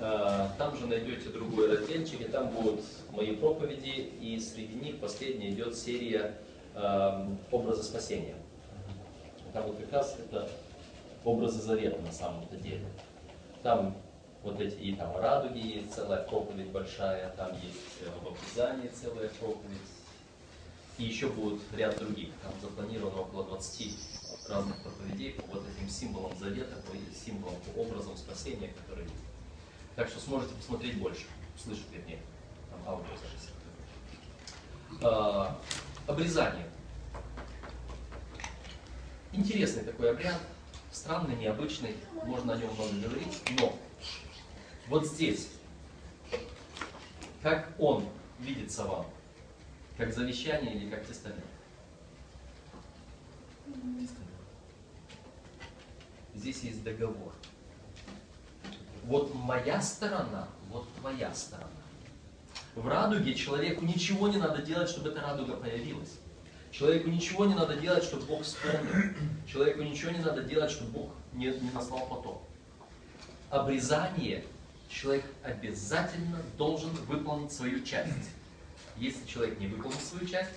Э, там же найдете другой разделчик, и там будут мои проповеди, и среди них последняя идет серия э, образа спасения. Там вот как раз это образы завета на самом-то деле. Там вот эти, и там радуги есть целая проповедь большая, там есть об обрезании целая проповедь. И еще будет ряд других. Там запланировано около 20 разных проповедей по вот этим символам завета, по символам, по образам спасения, которые есть. Так что сможете посмотреть больше, услышать вернее, там аудиозапись. А, обрезание. Интересный такой обряд, странный, необычный, можно о нем много говорить, но вот здесь, как он видится вам, как завещание или как тестамент? Здесь есть договор. Вот моя сторона, вот твоя сторона. В радуге человеку ничего не надо делать, чтобы эта радуга появилась. Человеку ничего не надо делать, чтобы Бог вспомнил. Человеку ничего не надо делать, чтобы Бог не, не наслал потоп. Обрезание человек обязательно должен выполнить свою часть. Если человек не выполнил свою часть,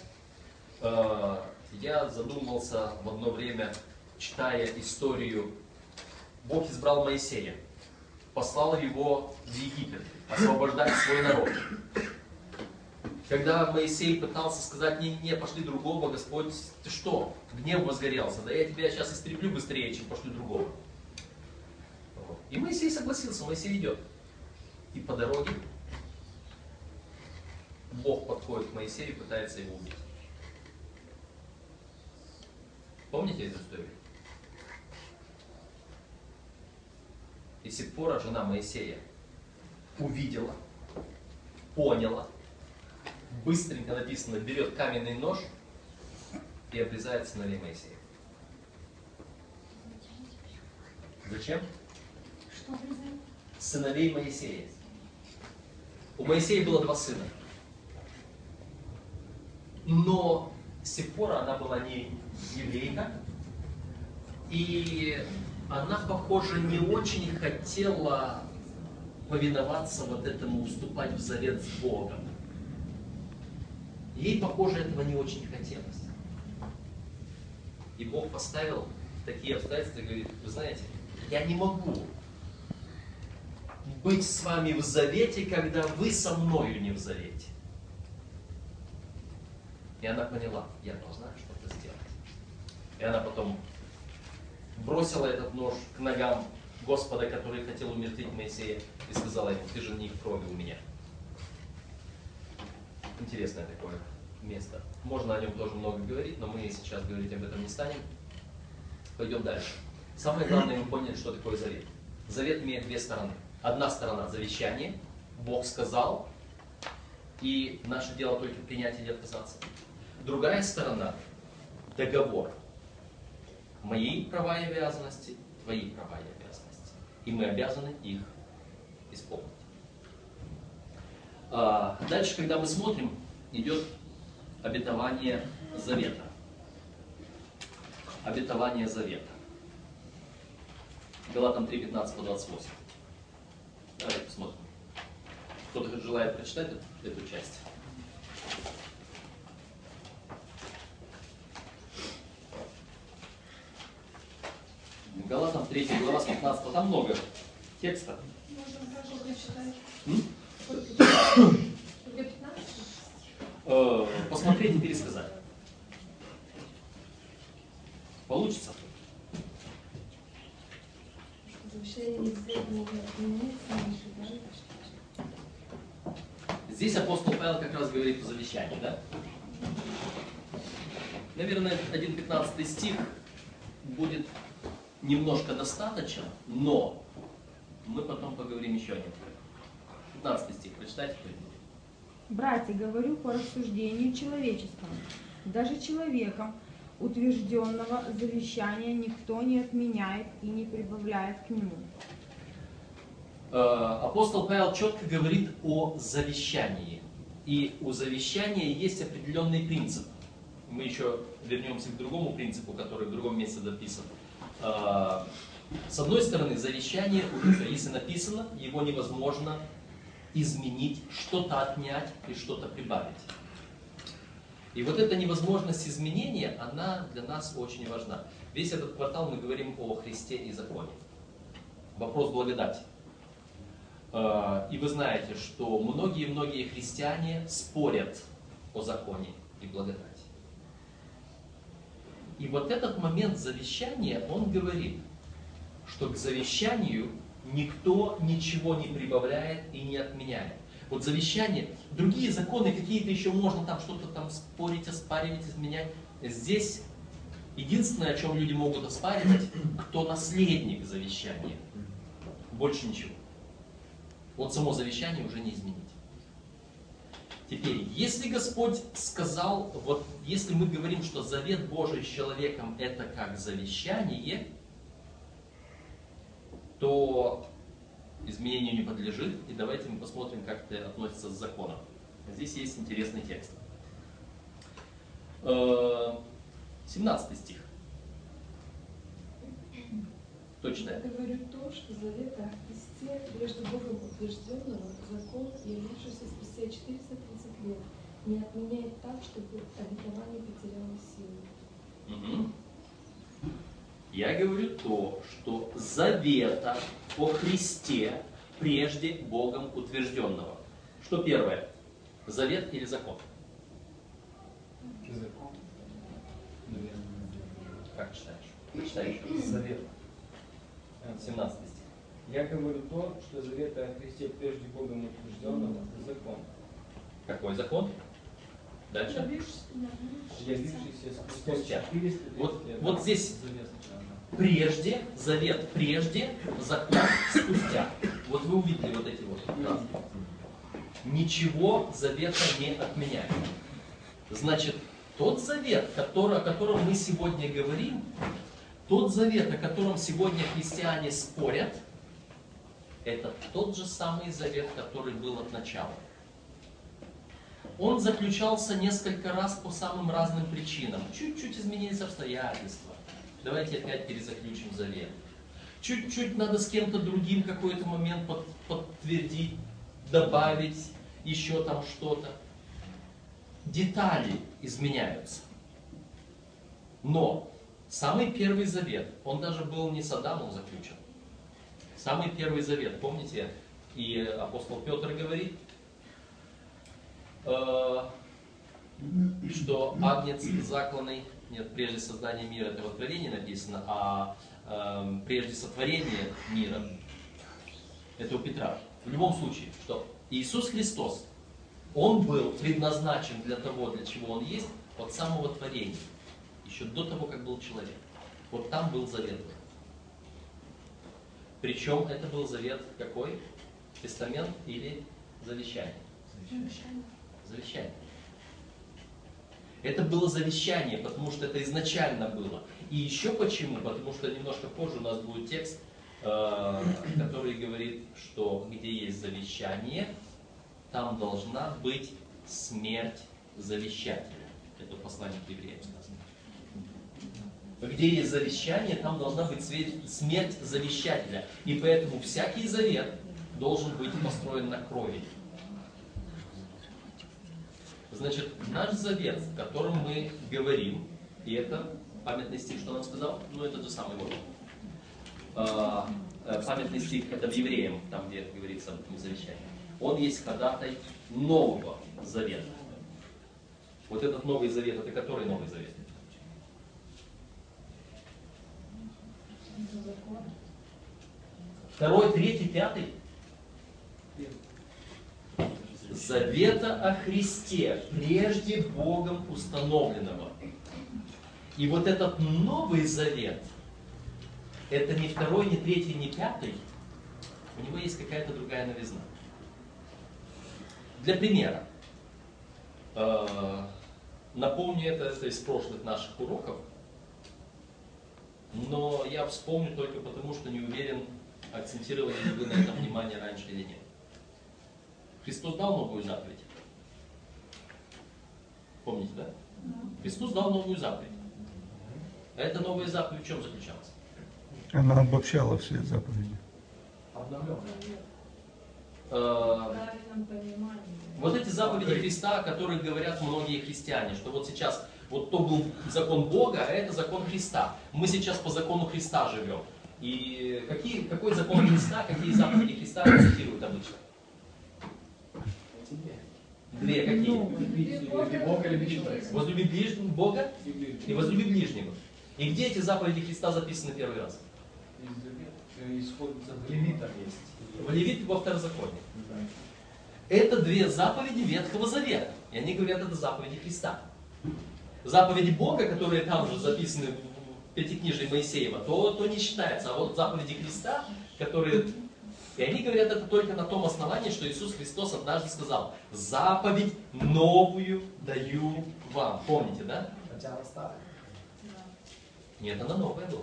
э, я задумался в одно время, читая историю, Бог избрал Моисея послал его в Египет, освобождать свой народ. Когда Моисей пытался сказать, не, не, пошли другого, Господь, ты что, гнев возгорелся, да я тебя сейчас истреблю быстрее, чем пошли другого. И Моисей согласился, Моисей идет. И по дороге Бог подходит к Моисею и пытается его убить. Помните эту историю? И Сиппора, жена Моисея, увидела, поняла, быстренько написано, берет каменный нож и обрезает сыновей Моисея. Зачем? Что обрезать? Сыновей Моисея. У Моисея было два сына. Но Сиппора, она была не еврейка, и она, похоже, не очень хотела повиноваться вот этому, уступать в завет с Богом. Ей, похоже, этого не очень хотелось. И Бог поставил такие обстоятельства и говорит, вы знаете, я не могу быть с вами в завете, когда вы со мною не в завете. И она поняла, я должна что-то сделать. И она потом бросила этот нож к ногам Господа, который хотел умертвить Моисея, и сказала ему, ты же не в крови у меня. Интересное такое место. Можно о нем тоже много говорить, но мы сейчас говорить об этом не станем. Пойдем дальше. Самое главное, мы поняли, что такое завет. Завет имеет две стороны. Одна сторона завещание, Бог сказал, и наше дело только принять или отказаться. Другая сторона договор – мои права и обязанности, твои права и обязанности. И мы обязаны их исполнить. А дальше, когда мы смотрим, идет обетование завета. Обетование завета. Галатам 3, 15 по 28. Давайте посмотрим. Кто-то желает прочитать эту, эту часть? Галатам 3 глава с 15, там много текста. Можно хорошо прочитать. М? Где 15? Э, посмотреть и пересказать. Получится? Здесь апостол Павел как раз говорит о завещании, да? Наверное, 1.15 стих будет немножко достаточно, но мы потом поговорим еще о нем. 15 стих, прочитайте кто-нибудь. Братья, говорю по рассуждению человеческому. Даже человеком утвержденного завещания никто не отменяет и не прибавляет к нему. Э, Апостол Павел четко говорит о завещании. И у завещания есть определенный принцип. Мы еще вернемся к другому принципу, который в другом месте записан. Э, С одной стороны, завещание, если написано, его невозможно изменить, что-то отнять и что-то прибавить. И вот эта невозможность изменения, она для нас очень важна. Весь этот квартал мы говорим о Христе и законе. Вопрос благодати. А, и вы знаете, что многие-многие христиане спорят о законе и благодати. И вот этот момент завещания, он говорит, что к завещанию никто ничего не прибавляет и не отменяет. Вот завещание, другие законы какие-то еще можно там что-то там спорить, оспаривать, изменять. Здесь единственное, о чем люди могут оспаривать, кто наследник завещания. Больше ничего. Вот само завещание уже не изменить. Теперь, если Господь сказал, вот если мы говорим, что завет Божий с человеком это как завещание, то изменению не подлежит. И давайте мы посмотрим, как это относится с законом. Здесь есть интересный текст. 17 э, стих. Точно. Я говорю то, что завет о Христе, прежде Богом утвержденного, закон, явившийся спустя 430 лет, не отменяет так, чтобы обетование потеряло силу. Угу. Я говорю то, что завета о Христе прежде Богом утвержденного. Что первое? Завет или закон? Закон. Как читаешь? Читай еще. Завет. 17 стих. Я говорю то, что завет о Христе прежде Богом утвержденного – закон. Какой закон? Дальше. Явившийся спустя Спустя. 400 Вот, лет. вот здесь прежде, завет прежде, закон спустя. Вот вы увидели вот эти вот фразы. Ничего завета не отменяет. Значит, тот завет, который, о котором мы сегодня говорим, тот завет, о котором сегодня христиане спорят, это тот же самый завет, который был от начала он заключался несколько раз по самым разным причинам. Чуть-чуть изменились обстоятельства. Давайте опять перезаключим завет. Чуть-чуть надо с кем-то другим какой-то момент под, подтвердить, добавить еще там что-то. Детали изменяются. Но самый первый завет, он даже был не с Адамом заключен. Самый первый завет, помните, и апостол Петр говорит, Э, что агнец закланный, нет, прежде создания мира, это в Откровении написано, а э, прежде сотворения мира, это у Петра. В любом случае, что Иисус Христос, Он был предназначен для того, для чего Он есть, от самого творения, еще до того, как был человек. Вот там был завет. Причем это был завет какой? Тестамент или завещание? Завещание завещание. Это было завещание, потому что это изначально было. И еще почему? Потому что немножко позже у нас будет текст, э, который говорит, что где есть завещание, там должна быть смерть завещателя. Это послание к евреям сказано. Где есть завещание, там должна быть смерть завещателя. И поэтому всякий завет должен быть построен на крови. Значит, наш завет, в котором мы говорим, и это памятный стих, что он сказал? Ну, это же самый вот. А, э, памятный стих, это в Евреям, там, где говорится об этом завещании. Он есть ходатай Нового Завета. Вот этот Новый Завет, это который Новый Завет? Второй, третий, пятый? завета о Христе, прежде Богом установленного. И вот этот новый завет, это не второй, не третий, не пятый, у него есть какая-то другая новизна. Для примера, э, напомню это, это из прошлых наших уроков, но я вспомню только потому, что не уверен, акцентировали ли вы на этом внимание раньше или нет. Христос дал новую заповедь. Помните, да? Христос дал новую заповедь. А эта новая заповедь в чем заключалась? Она обобщала все заповеди. Обновленная. Э. Вот эти заповеди Христа, о которых говорят многие христиане, что вот сейчас, вот то был закон Бога, а это закон Христа. Мы сейчас по закону Христа живем. И какие, какой закон Христа, какие заповеди Христа цитируют обычно? Две какие? Бога, любить человека. Возлюби ближнего Бога И возлюби ближнего. И где эти заповеди Христа записаны первый раз? В Левитах есть. В Левит во второзаконии. Да. Это две заповеди Ветхого Завета. И они говорят, это заповеди Христа. Заповеди Бога, которые там же записаны в Пятикнижии Моисеева, то, то не считается. А вот заповеди Христа, которые... И они говорят это только на том основании, что Иисус Христос однажды сказал, заповедь новую даю вам. Помните, да? Хотя она старая. Нет, она новая была.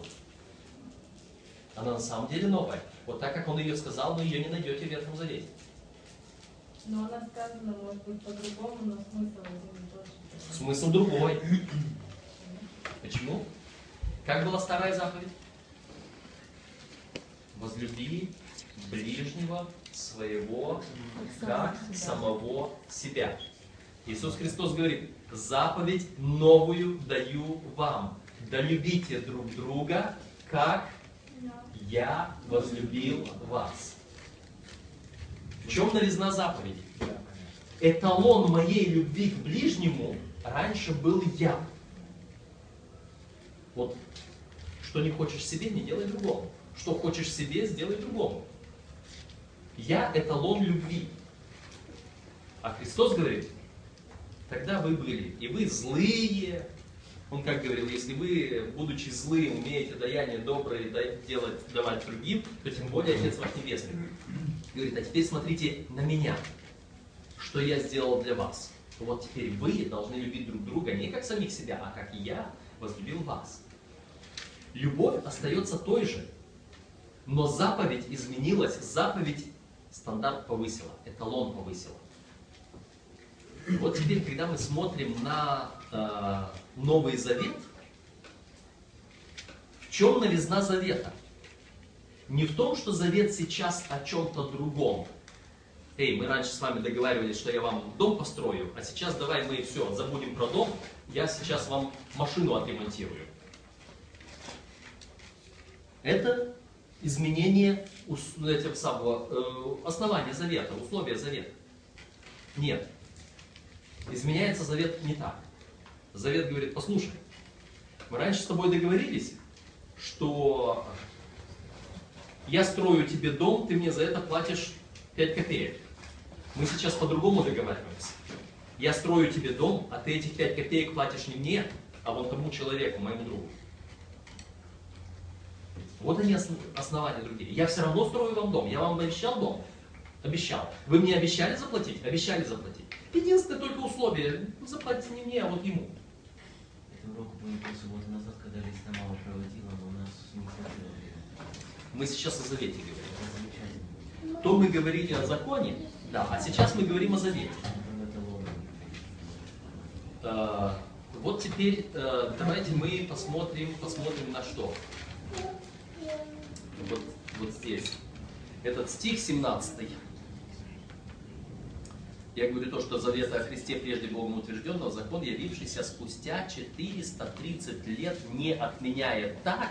Она на самом деле новая. Вот так, как он ее сказал, вы ее не найдете в Ветхом Завете. Но она сказана, может быть, по-другому, но смысл один и тот же. Смысл другой. Почему? Как была старая заповедь? Возлюби ближнего своего, как самого себя. Иисус Христос говорит, заповедь новую даю вам. Да любите друг друга, как я возлюбил вас. В чем новизна заповеди? Эталон моей любви к ближнему раньше был я. Вот, что не хочешь себе, не делай другому. Что хочешь себе, сделай другому. Я эталон любви. А Христос говорит, тогда вы были, и вы злые. Он как говорил, если вы, будучи злые, умеете даяние доброе делать, давать другим, то тем более Отец ваш Небесный. Говорит, а теперь смотрите на меня, что я сделал для вас. Вот теперь вы должны любить друг друга не как самих себя, а как я возлюбил вас. Любовь остается той же, но заповедь изменилась, заповедь стандарт повысила, эталон повысила. Вот теперь, когда мы смотрим на э, Новый Завет, в чем новизна Завета? Не в том, что Завет сейчас о чем-то другом. Эй, мы раньше с вами договаривались, что я вам дом построю, а сейчас давай мы все, забудем про дом, я сейчас вам машину отремонтирую. Это изменение ус- этих самого, э, основания завета, условия завета. Нет. Изменяется завет не так. Завет говорит, послушай, мы раньше с тобой договорились, что я строю тебе дом, ты мне за это платишь 5 копеек. Мы сейчас по-другому договариваемся. Я строю тебе дом, а ты этих 5 копеек платишь не мне, а вон тому человеку, моему другу. Вот они ос- основания другие. Я все равно строю вам дом. Я вам обещал дом? Обещал. Вы мне обещали заплатить? Обещали заплатить. Единственное только условие, заплатите не мне, а вот ему. Это урок был полсубботы назад, когда Листа мало проводила, но у нас не хватило. Мы сейчас о завете говорим. То мы говорили о законе, да, а сейчас мы говорим о завете. Э, Вот теперь э, давайте мы посмотрим, посмотрим на что. Вот, вот здесь. Этот стих 17. Я говорю то, что завета о Христе прежде Богом утвержденного, закон, явившийся спустя 430 лет, не отменяет так,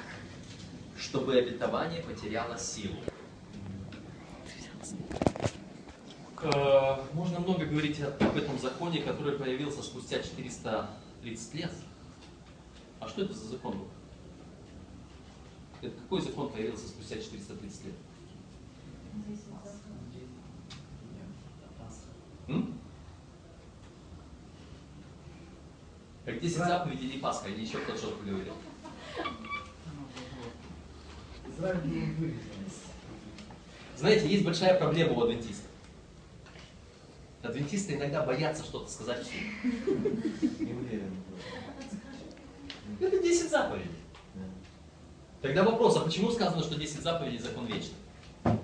чтобы обетование потеряло силу. Э, Можно много говорить об этом законе, который появился спустя 430 лет. А что это за закон был? Это какой закон появился спустя 430 лет? М? Как 10 заповедей или Пасха, или еще кто-то что-то говорил. Знаете, есть большая проблема у адвентистов. Адвентисты иногда боятся что-то сказать вслух. Не уверен. Это 10 заповедей. Да. Тогда вопрос, а почему сказано, что 10 заповедей закон вечный? Потому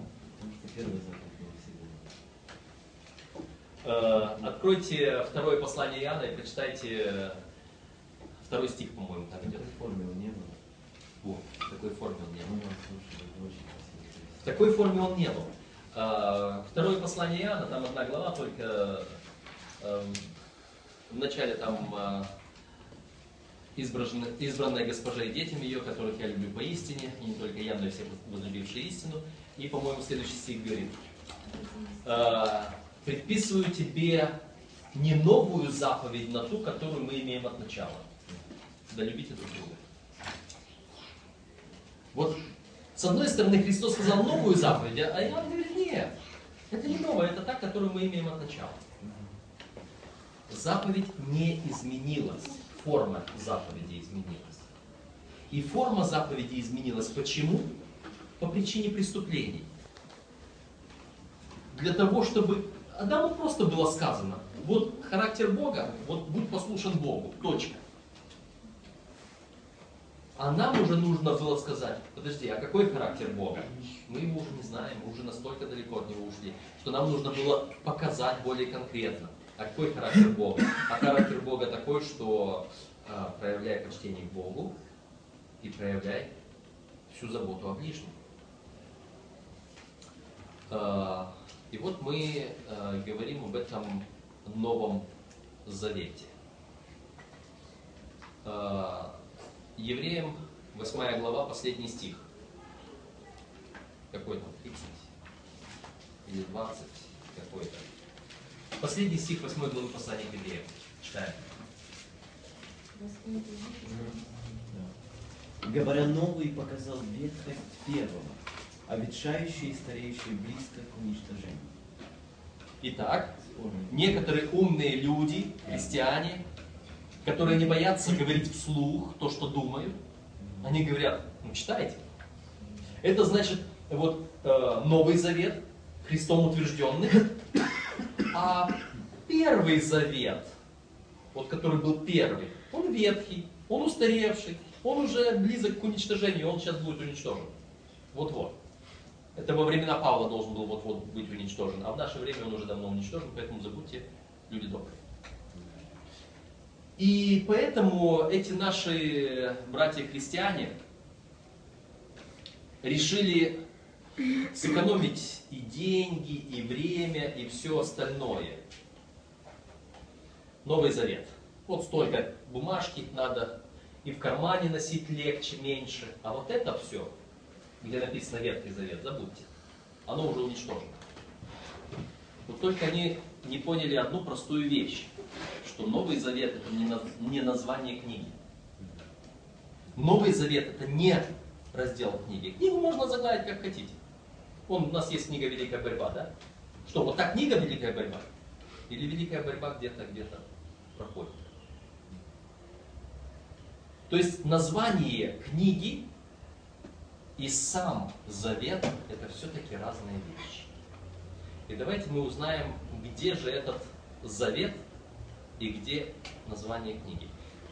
что первый закон был всегда. Э, Откройте второе послание Иоанна и прочитайте э, второй стих, по-моему, там идет. Такой формулы не было. Вот. В такой форме он не был. Ну. В такой форме он не был. А, Второе послание Иоанна, там одна глава, только эм, в начале там а, избранная, избранная госпожа и детям ее, которых я люблю поистине, и не только я, но и все возлюбившие истину. И, по-моему, следующий стих говорит, «А, предписываю тебе не новую заповедь на ту, которую мы имеем от начала. Да любите друг друга. Вот с одной стороны, Христос сказал новую заповедь, а Иоанн говорит, это не новая, это та, которую мы имеем от начала. Заповедь не изменилась, форма заповеди изменилась. И форма заповеди изменилась. Почему? По причине преступлений. Для того, чтобы Адаму просто было сказано, вот характер Бога, вот будь послушен Богу, точка. А нам уже нужно было сказать, подожди, а какой характер Бога? Мы его уже не знаем, мы уже настолько далеко от него ушли, что нам нужно было показать более конкретно, а какой характер Бога. А характер Бога такой, что а, проявляй почтение к Богу и проявляй всю заботу о ближнем. А, и вот мы а, говорим об этом Новом Завете. А, Евреям 8 глава, последний стих. Какой там? 30 или 20 какой-то. Последний стих 8 главы послания к Евреям. Читаем. Говоря новый, показал ветхость первого, а ветшающее и стареющее близко к уничтожению. Итак, некоторые умные люди, христиане, которые не боятся говорить вслух то, что думают, они говорят, ну читайте. Это значит, вот э, Новый Завет, Христом утвержденный, а Первый Завет, вот который был первый, он ветхий, он устаревший, он уже близок к уничтожению, он сейчас будет уничтожен. Вот-вот. Это во времена Павла должен был вот-вот быть уничтожен, а в наше время он уже давно уничтожен, поэтому забудьте, люди добрые. И поэтому эти наши братья-христиане решили сэкономить и деньги, и время, и все остальное. Новый Завет. Вот столько бумажки надо, и в кармане носить легче, меньше. А вот это все, где написано Ветхий Завет, забудьте. Оно уже уничтожено. Вот только они не поняли одну простую вещь, что Новый Завет это не, наз- не название книги. Новый Завет это не раздел книги. Книгу можно заглавить как хотите. Вон у нас есть книга Великая борьба, да? Что, вот та книга Великая борьба? Или Великая борьба где-то, где-то проходит? То есть название книги и сам завет это все-таки разные вещи. И давайте мы узнаем, где же этот завет и где название книги.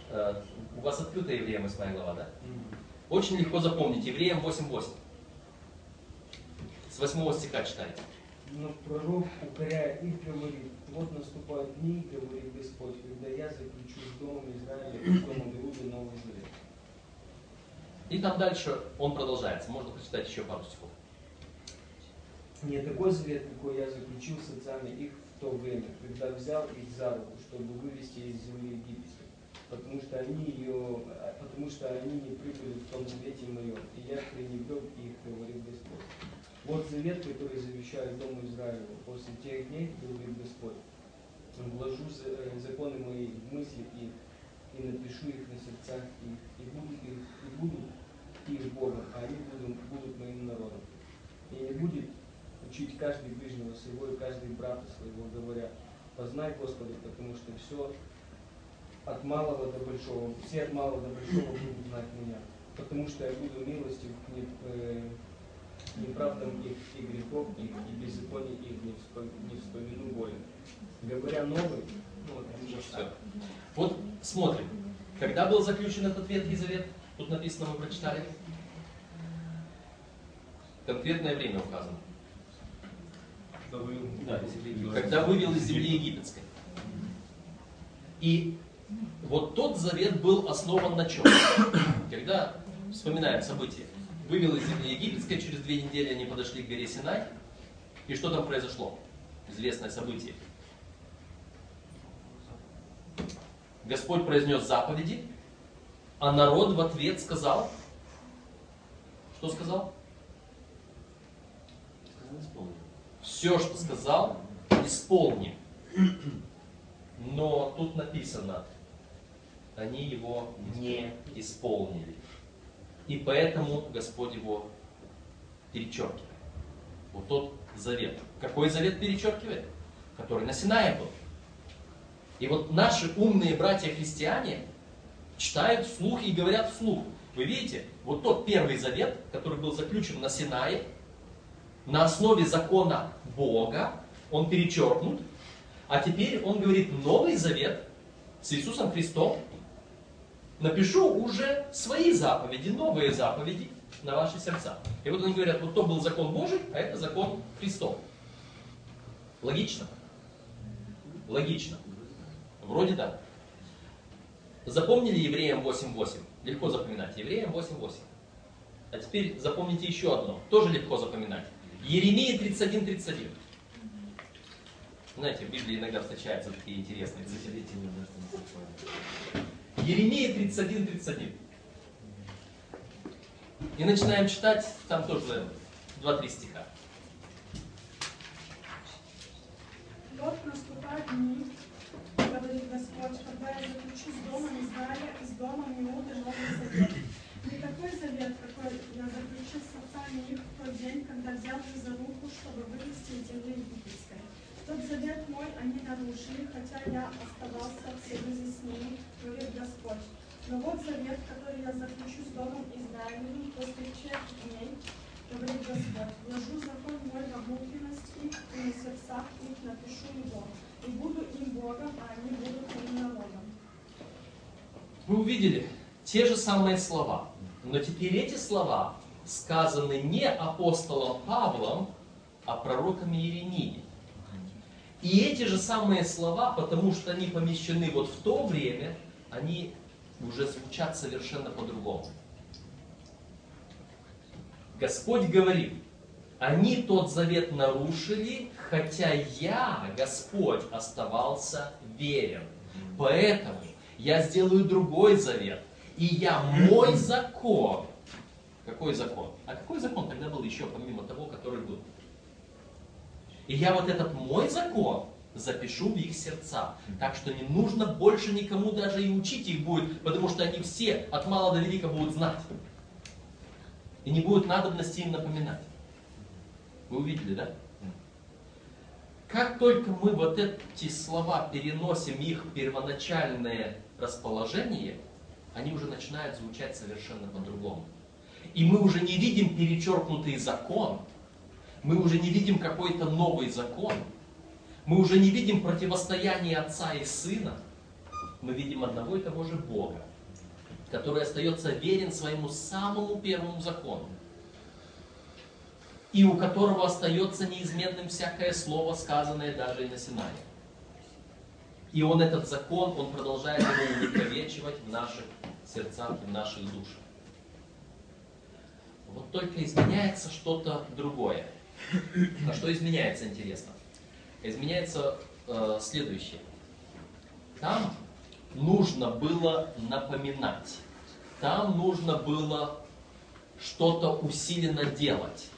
Э, У вас открыта Евреям 8 глава, да? Очень легко запомнить. Евреям 8.8. С 8 стиха читайте. Но пророк, укоряя их, говорит, вот наступают дни, говорит Господь, когда я заключу с Домом Израиля и с Домом Иуды Новый Завет. И там дальше он продолжается. Можно прочитать еще пару стихов. Не такой завет, какой я заключил с отцами их в то время, когда взял их за руку, чтобы вывести из земли египетской, потому что они ее, потому что они не прибыли в том завете моем, и я пренебрег их, говорит Господь. Вот завет, который завещаю Дому Израилеву. После тех дней, говорит Господь, вложу за- законы мои в мысли их, и напишу их на сердцах их, и буду их, и буду их Богом, а они будут, будут моим народом. И не будет учить каждый ближнего своего и каждый брата своего, говоря, познай Господа, потому что все от малого до большого, все от малого до большого будут знать меня, потому что я буду милостив к не- э, неправдам их и грехов их, и беззаконий их не, вспо- не вспомину более. Говоря новый, ну, вот, уже Все. Вот смотрим. Когда был заключен этот Ветхий Завет? Тут написано, мы прочитали. Конкретное время указано. Когда вывел из земли египетской. И вот тот завет был основан на чем? Когда Вспоминаем события. Вывел из земли египетской, через две недели они подошли к горе Синай. И что там произошло? Известное событие. Господь произнес заповеди, а народ в ответ сказал, что сказал? Сказал, исполнил. Все, что сказал, исполним. Но тут написано, они его не исполнили. И поэтому Господь его перечеркивает. Вот тот завет. Какой завет перечеркивает? Который на Синае был. И вот наши умные братья-христиане читают вслух и говорят вслух. Вы видите, вот тот первый завет, который был заключен на Синае, на основе закона Бога, он перечеркнут, а теперь он говорит, новый завет с Иисусом Христом, напишу уже свои заповеди, новые заповеди на ваши сердца. И вот они говорят, вот то был закон Божий, а это закон Христов. Логично? Логично. Вроде да. Запомнили Евреям 8.8? Легко запоминать. Евреям 8.8. А теперь запомните еще одно. Тоже легко запоминать. Еремия 31.31. Знаете, в Библии иногда встречаются такие интересные цифры. Еремия 31.31. И начинаем читать, там тоже 2-3 стиха. Вот наступают дни, говорит Господь, когда я заключу с домом Израиля и с домом Иуды новый завет. Не такой завет, какой я заключил с отцами их тот день, когда взял их за руку, чтобы вывести из земли египетской. Тот завет мой они нарушили, хотя я оставался в союзе с ними, говорит Господь. Но вот завет, который я заключу с домом Израилевым после тех дней, говорит Господь, вложу закон мой во внутренность и на сердцах их напишу его, и буду им Богом, а они будут моим народом. Вы увидели те же самые слова. Но теперь эти слова сказаны не апостолом Павлом, а пророком Иеремией. И эти же самые слова, потому что они помещены вот в то время, они уже звучат совершенно по-другому. Господь говорит, они тот завет нарушили, хотя я, Господь, оставался верен. Поэтому я сделаю другой завет. И я мой закон. Какой закон? А какой закон тогда был еще, помимо того, который был? И я вот этот мой закон запишу в их сердца. Так что не нужно больше никому даже и учить их будет, потому что они все от мала до велика будут знать. И не будет надобности им напоминать. Вы увидели, да? Как только мы вот эти слова переносим их первоначальное расположение, они уже начинают звучать совершенно по-другому. И мы уже не видим перечеркнутый закон, мы уже не видим какой-то новый закон, мы уже не видим противостояние отца и сына, мы видим одного и того же Бога, который остается верен своему самому первому закону, и у которого остается неизменным всякое слово, сказанное даже и на Синае. И он этот закон, он продолжает его увековечивать в наших сердцах и в наших душах. Вот только изменяется что-то другое. А что изменяется, интересно? Изменяется э, следующее. Там нужно было напоминать. Там нужно было что-то усиленно делать.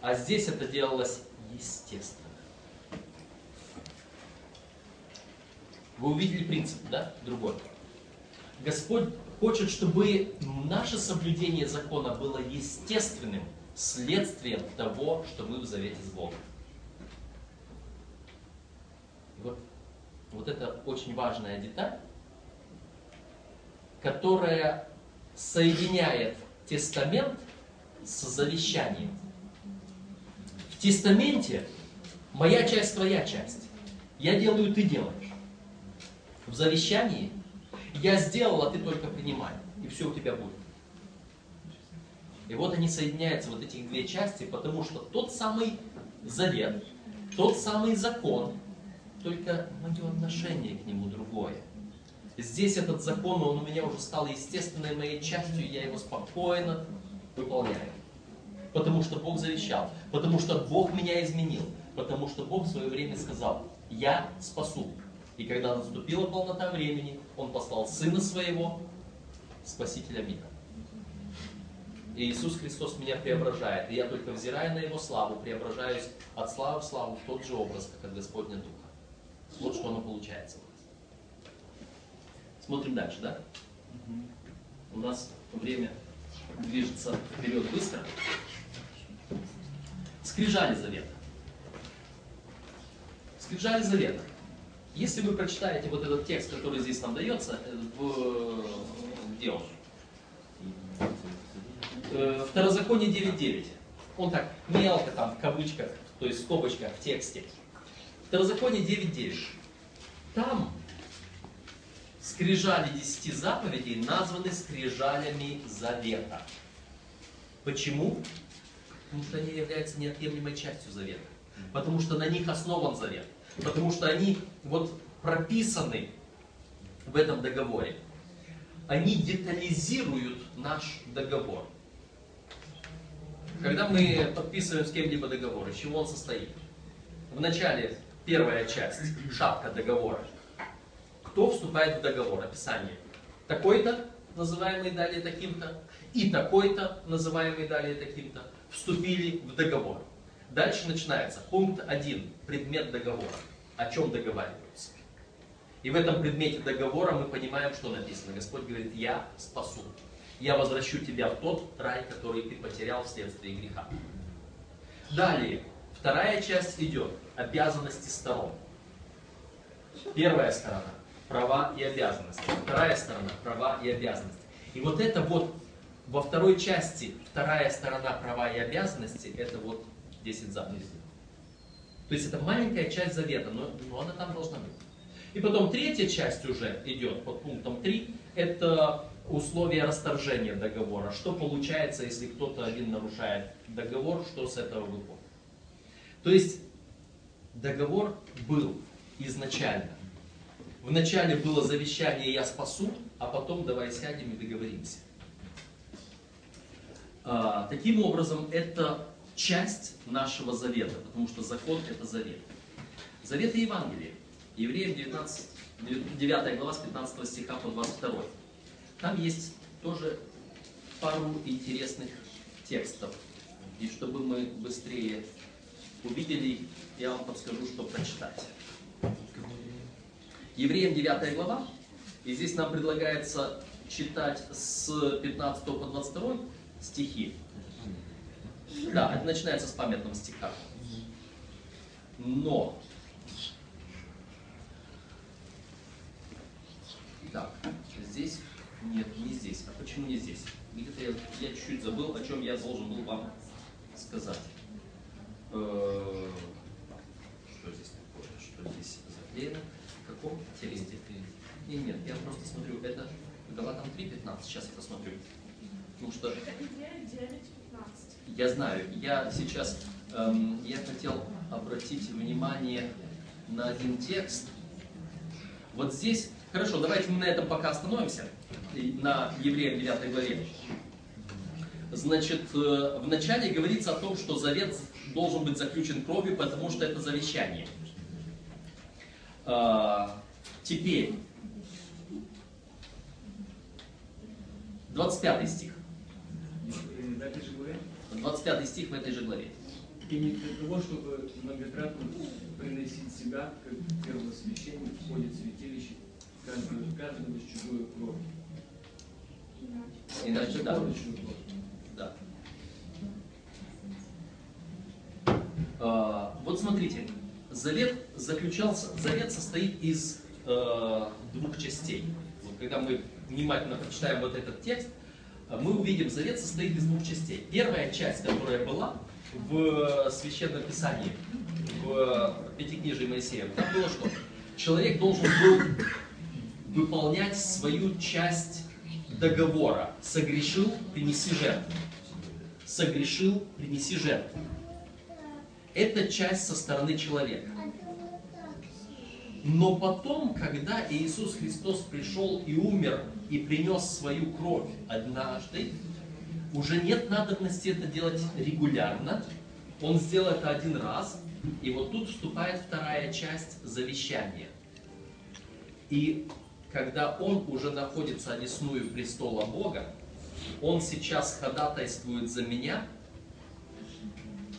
А здесь это делалось естественно. Вы увидели принцип, да? Другой. Господь хочет, чтобы наше соблюдение закона было естественным следствием того, что мы в завете с Богом. И вот, вот это очень важная деталь, которая соединяет тестамент с завещанием. В тестаменте моя часть, твоя часть. Я делаю, ты делаешь. В завещании я сделал, а ты только принимай. И все у тебя будет. И вот они соединяются, вот эти две части, потому что тот самый завет, тот самый закон, только мое отношение к нему другое. Здесь этот закон, он у меня уже стал естественной моей частью, я его спокойно выполняю. Потому что Бог завещал, потому что Бог меня изменил, потому что Бог в свое время сказал, я спасу. И когда наступила полнота времени, Он послал Сына Своего, Спасителя мира. И Иисус Христос меня преображает. И я только взирая на Его славу, преображаюсь от славы в славу в тот же образ, как от Господня Духа. Вот что оно получается. у нас. Смотрим дальше, да? У нас время движется вперед быстро. Скрижали завета. Скрижали завета. Если вы прочитаете вот этот текст, который здесь нам дается, э, в... где он? Э, Второзаконие 9.9. Он так мелко там, в кавычках, то есть в скобочках в тексте. Второзаконие 9.9. Там скрижали десяти заповедей названы скрижалями завета. Почему? Потому что они являются неотъемлемой частью завета. Потому что на них основан завет. Потому что они вот прописаны в этом договоре. Они детализируют наш договор. Когда мы подписываем с кем-либо договор, из чего он состоит? Вначале первая часть, шапка договора. Кто вступает в договор? Описание. Такой-то, называемый далее таким-то, и такой-то, называемый далее таким-то, вступили в договор. Дальше начинается пункт 1, предмет договора. О чем договариваются. И в этом предмете договора мы понимаем, что написано. Господь говорит, я спасу. Я возвращу тебя в тот рай, который ты потерял вследствие греха. Далее, вторая часть идет. Обязанности сторон. Первая сторона – права и обязанности. Вторая сторона – права и обязанности. И вот это вот во второй части, вторая сторона права и обязанности, это вот 10 заповедей. То есть это маленькая часть завета, но, но она там должна быть. И потом третья часть уже идет под пунктом 3, это условия расторжения договора. Что получается, если кто-то один нарушает договор, что с этого выходит. То есть договор был изначально. Вначале было завещание «я спасу», а потом давай сядем и договоримся. А, таким образом, это часть нашего завета, потому что закон – это завет. Завет и Евангелие. Евреям 19, 9 глава с 15 стиха по 22. Там есть тоже пару интересных текстов. И чтобы мы быстрее увидели, я вам подскажу, что прочитать. Евреям 9 глава. И здесь нам предлагается читать с 15 по 22 стихи. Да, это начинается с памятного стиха. Но. Так, здесь? Нет, не здесь. А почему не здесь? Где-то я, чуть-чуть забыл, о чем я должен был вам сказать. Э, что здесь такое? Что здесь заклеено? Каком тексте? Нет, нет, я просто смотрю, это Галатам 3.15, сейчас я посмотрю. Потому что... Это идея 9.15. Я знаю, я сейчас, эм, я хотел обратить внимание на один текст. Вот здесь, хорошо, давайте мы на этом пока остановимся, на Евреям 9 главе. Значит, э, вначале говорится о том, что завет должен быть заключен кровью, потому что это завещание. Э, теперь, 25 стих. В этой же главе. 25 стих в этой же главе. И не для того, чтобы многократно приносить себя, как первосвященник входит в святилище, каждый из чужую кровь. Иначе да. Да. А, вот смотрите, завет заключался, завет состоит из э, двух частей. Вот когда мы внимательно прочитаем вот этот текст, мы увидим, завет состоит из двух частей. Первая часть, которая была в Священном Писании, в Пятикнижии Моисея, там было что? Человек должен был выполнять свою часть договора. Согрешил, принеси жертву. Согрешил, принеси жертву. Это часть со стороны человека. Но потом, когда Иисус Христос пришел и умер, и принес свою кровь однажды, уже нет надобности это делать регулярно. Он сделал это один раз, и вот тут вступает вторая часть завещания. И когда он уже находится одесную престола Бога, он сейчас ходатайствует за меня,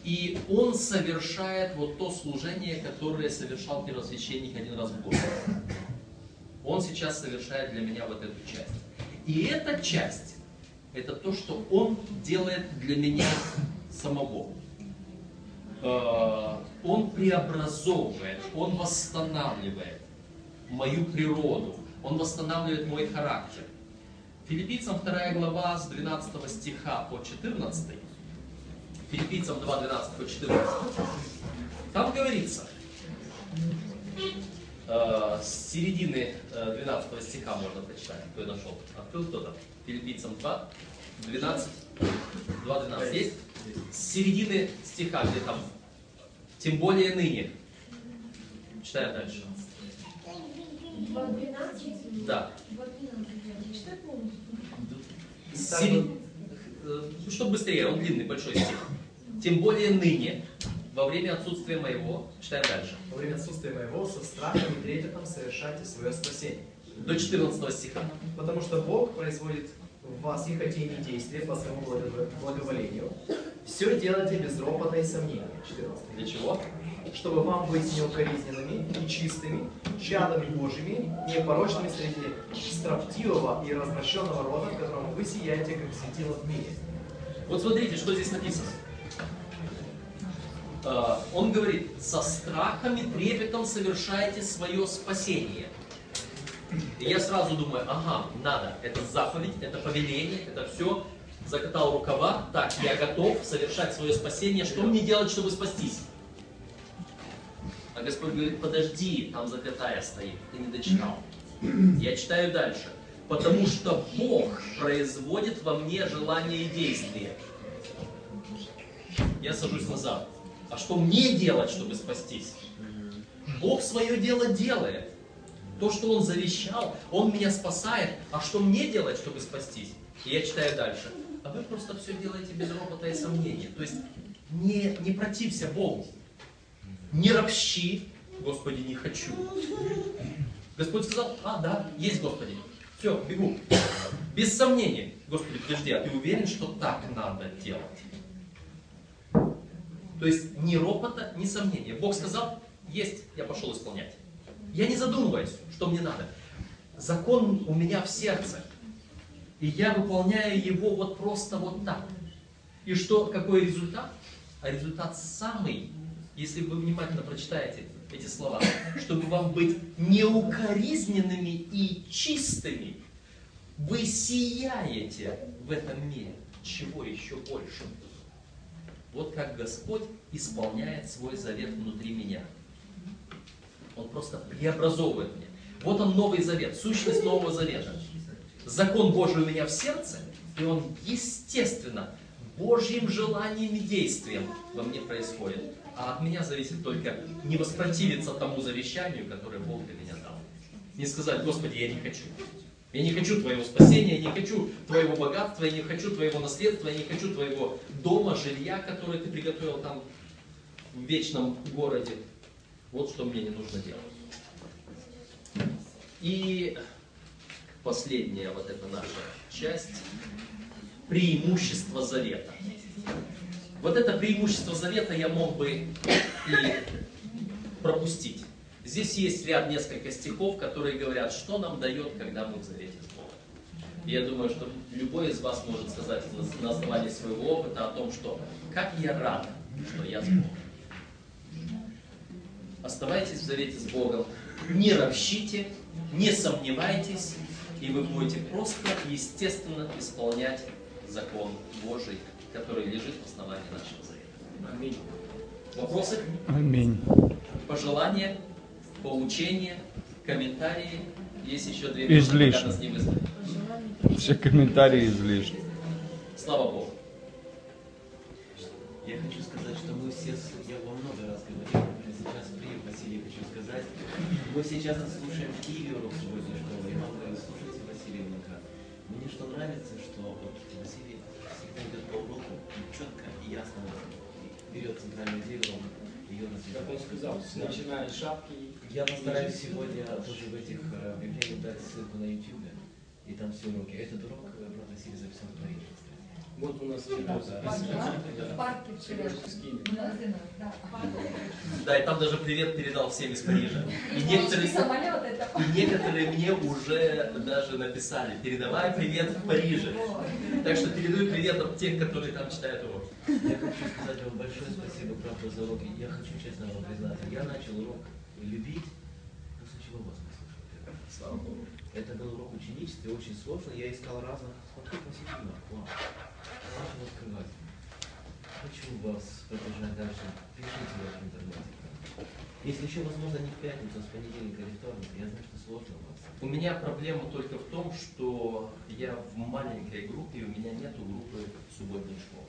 и он совершает вот то служение, которое совершал первосвященник один раз в год. Он сейчас совершает для меня вот эту часть. И эта часть, это то, что он делает для меня самого. Э, Он преобразовывает, он восстанавливает мою природу, он восстанавливает мой характер. Филиппийцам 2 глава с 12 стиха по 14 Филиппийцам 2, 12 по 14. Там говорится, с середины э, 12 стиха можно прочитать, кто нашел. Открыл кто-то? Филиппийцам 2, 12, 2, 12 есть? С середины стиха, где там, тем более ныне. Читаем дальше. 2.12? Да. 2.12. Читай полностью. Сери- э, Чтобы быстрее, он длинный, большой стих. Тем более ныне, во время отсутствия моего, читаем дальше, Во время отсутствия моего со страхом и трепетом совершайте свое спасение. до 14 стиха. Потому что Бог производит в вас и хотение и действия по своему благо- благоволению. Все делайте без ропота и сомнения. 14. Для чего? Чтобы вам быть неукоризненными и чистыми, чадами Божьими, непорочными среди строптивого и развращенного рода, в котором вы сияете, как светило в мире. Вот смотрите, что здесь написано. Э, Он говорит, со страхом и трепетом совершайте свое спасение. И я сразу думаю, ага, надо, это заповедь, это повеление, это все. Закатал рукава, так, я готов совершать свое спасение. Что мне делать, чтобы спастись? А Господь говорит, подожди, там запятая стоит, ты не дочитал. Я читаю дальше. Потому что Бог производит во мне желание и действие. Я сажусь назад. А что мне делать, чтобы спастись? Бог свое дело делает. То, что Он завещал, Он меня спасает. А что мне делать, чтобы спастись? И я читаю дальше. А вы просто все делаете без ропота и сомнения. То есть не, не протився Богу. Не ропщи, Господи, не хочу. Господь сказал, а, да, есть Господи. Все, бегу. Без сомнения. Господи, подожди, а ты уверен, что так надо делать? То есть ни ропота, ни сомнения. Бог сказал, есть, я пошел исполнять. Я не задумываюсь, что мне надо. Закон у меня в сердце. И я выполняю его вот просто вот так. И что, какой результат? А результат самый, если вы внимательно прочитаете эти слова, чтобы вам быть неукоризненными и чистыми, вы сияете в этом мире. Чего еще больше? Вот как Господь исполняет свой завет внутри меня. Он просто преобразовывает меня. Вот он Новый Завет, сущность Нового Завета. Закон Божий у меня в сердце, и он естественно Божьим желанием и действием во мне происходит. А от меня зависит только не воспротивиться тому завещанию, которое Бог для меня дал. Не сказать, Господи, я не хочу. Я не хочу твоего спасения, я не хочу твоего богатства, я не хочу твоего наследства, я не хочу твоего дома, жилья, которое ты приготовил там в вечном городе. Вот что мне не нужно делать. И последняя вот эта наша часть. Преимущество завета. Вот это преимущество завета я мог бы и пропустить. Здесь есть ряд несколько стихов, которые говорят, что нам дает, когда мы в завете с Богом. Я думаю, что любой из вас может сказать на- на основании своего опыта о том, что как я рад, что я с Богом. Оставайтесь в завете с Богом, не ропщите, не сомневайтесь, и вы будете просто естественно исполнять закон Божий, который лежит в основании нашего завета. Аминь. Вопросы? Аминь. пожелания, поучения, комментарии. Есть еще две минуты, Излишне. пока нас не вызвали. Все комментарии излишни. Слава Богу. Я хочу сказать, что мы все, с- я вам много раз говорил, сейчас при Василий хочу сказать, Мы сейчас слушаем в Киеве урок субботней школы. Я вам говорю, слушайте Василия Внука. Мне что нравится, что вот Василий всегда идет по уроку и четко и ясно берет центральную идею, он ее Как он развивает. сказал, начиная с шапки. Я постараюсь сегодня тоже в этих э, объявлениях дать ссылку на YouTube, и там все уроки. Этот урок, э, брат Василий, записан в стране. Вот у нас В парке вчера. Да. И там даже привет передал всем из Парижа. И некоторые, и некоторые мне уже даже написали, передавай привет в Париже. Так что передаю привет от тех, которые там читают урок. Я хочу сказать вам большое спасибо, правда, за уроки. Я хочу честно вам признаться, я начал урок любить, после чего вас послушал. Слава Богу. Это был урок ученичества, очень сложно. Я искал разных, смотрю, посетителей. Вау. Начал открывать. Хочу вас поддержать дальше. Пишите в интернете. Если еще, возможно, не в пятницу, а с понедельника или вторника, я знаю, что сложно у вас. У меня проблема только в том, что я в маленькой группе, у меня нету группы субботней школы.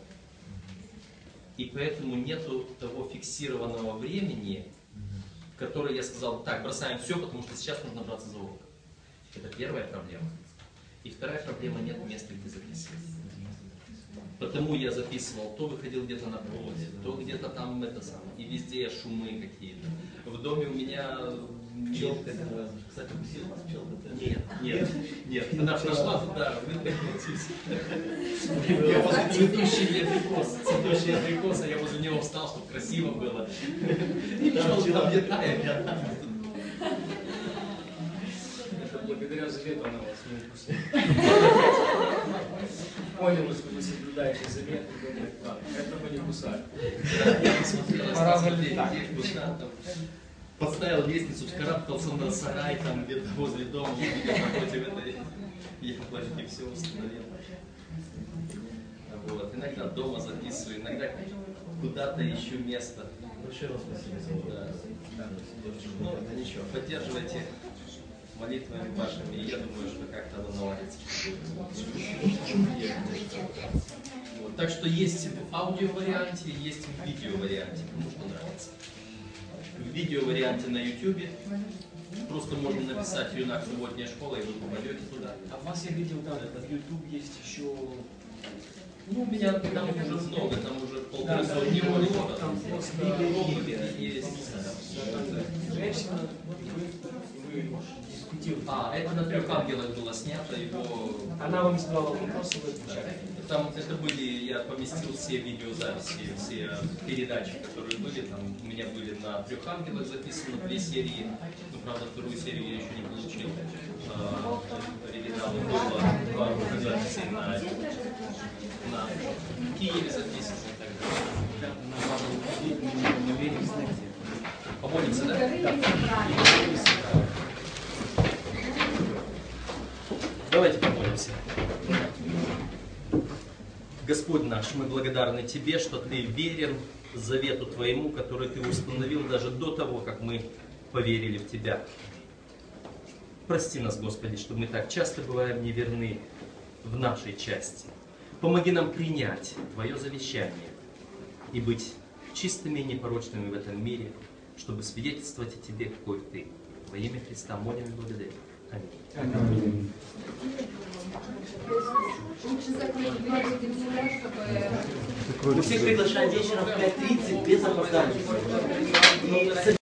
И поэтому нету того фиксированного времени, в которое я сказал, так, бросаем все, потому что сейчас нужно браться за урок. Это первая проблема. И вторая проблема, нет места, где записывать. Потому я записывал, то выходил где-то на проводе, то где-то там это самое, и везде шумы какие-то. В доме у меня Пчелка. Кстати, укусила вас пчелка? Нет, нет, нет. Она нашла туда. Я возле цветущий абрикос, цветущий абрикос, а я возле него встал, чтобы красиво было. И пчелка там летает, я там. Это благодаря завету она вас не укусила. Понял, что вы соблюдаете завет и думает, ладно, этого не кусали. Я посмотрел, Пора залетать. Подставил лестницу, вскарабкался на сарай, там где-то возле дома, где-то напротив этой яблоньки, все установил. Вот. Иногда дома записываю, иногда куда-то ищу место. Большое вам спасибо за. Да. Ну, да ничего, поддерживайте молитвами вашими, и я думаю, что как-то оно наладится. Вот. Так что есть в аудио-варианте, есть в видео-варианте, кому что нравится. В видео-варианте на YouTube просто можно написать «Юнак субботняя школа», и вы попадете туда. А у вас я видел там, в YouTube есть еще Ну, у меня там уже много, там уже полторы Да, сотни там просто роботы есть. женщина, А, это на трех ангелах было снято, его... Она вам задавала вопросы, вы отвечали. Там это были, я поместил все видеозаписи, все передачи, которые были. Там у меня были на трех ангелах записаны две серии. Ну, правда, вторую серию я еще не получил. А, Оригиналы было два записей на, на Киеве записаны далее. Помолимся, да? Давайте помолимся. Господь наш, мы благодарны Тебе, что Ты верен завету Твоему, который Ты установил даже до того, как мы поверили в Тебя. Прости нас, Господи, что мы так часто бываем неверны в нашей части. Помоги нам принять Твое завещание и быть чистыми и непорочными в этом мире, чтобы свидетельствовать о Тебе, какой Ты. Во имя Христа молим и благодарим. Аминь. Мы всех приглашаем вечером в 5.30 без опозданий. И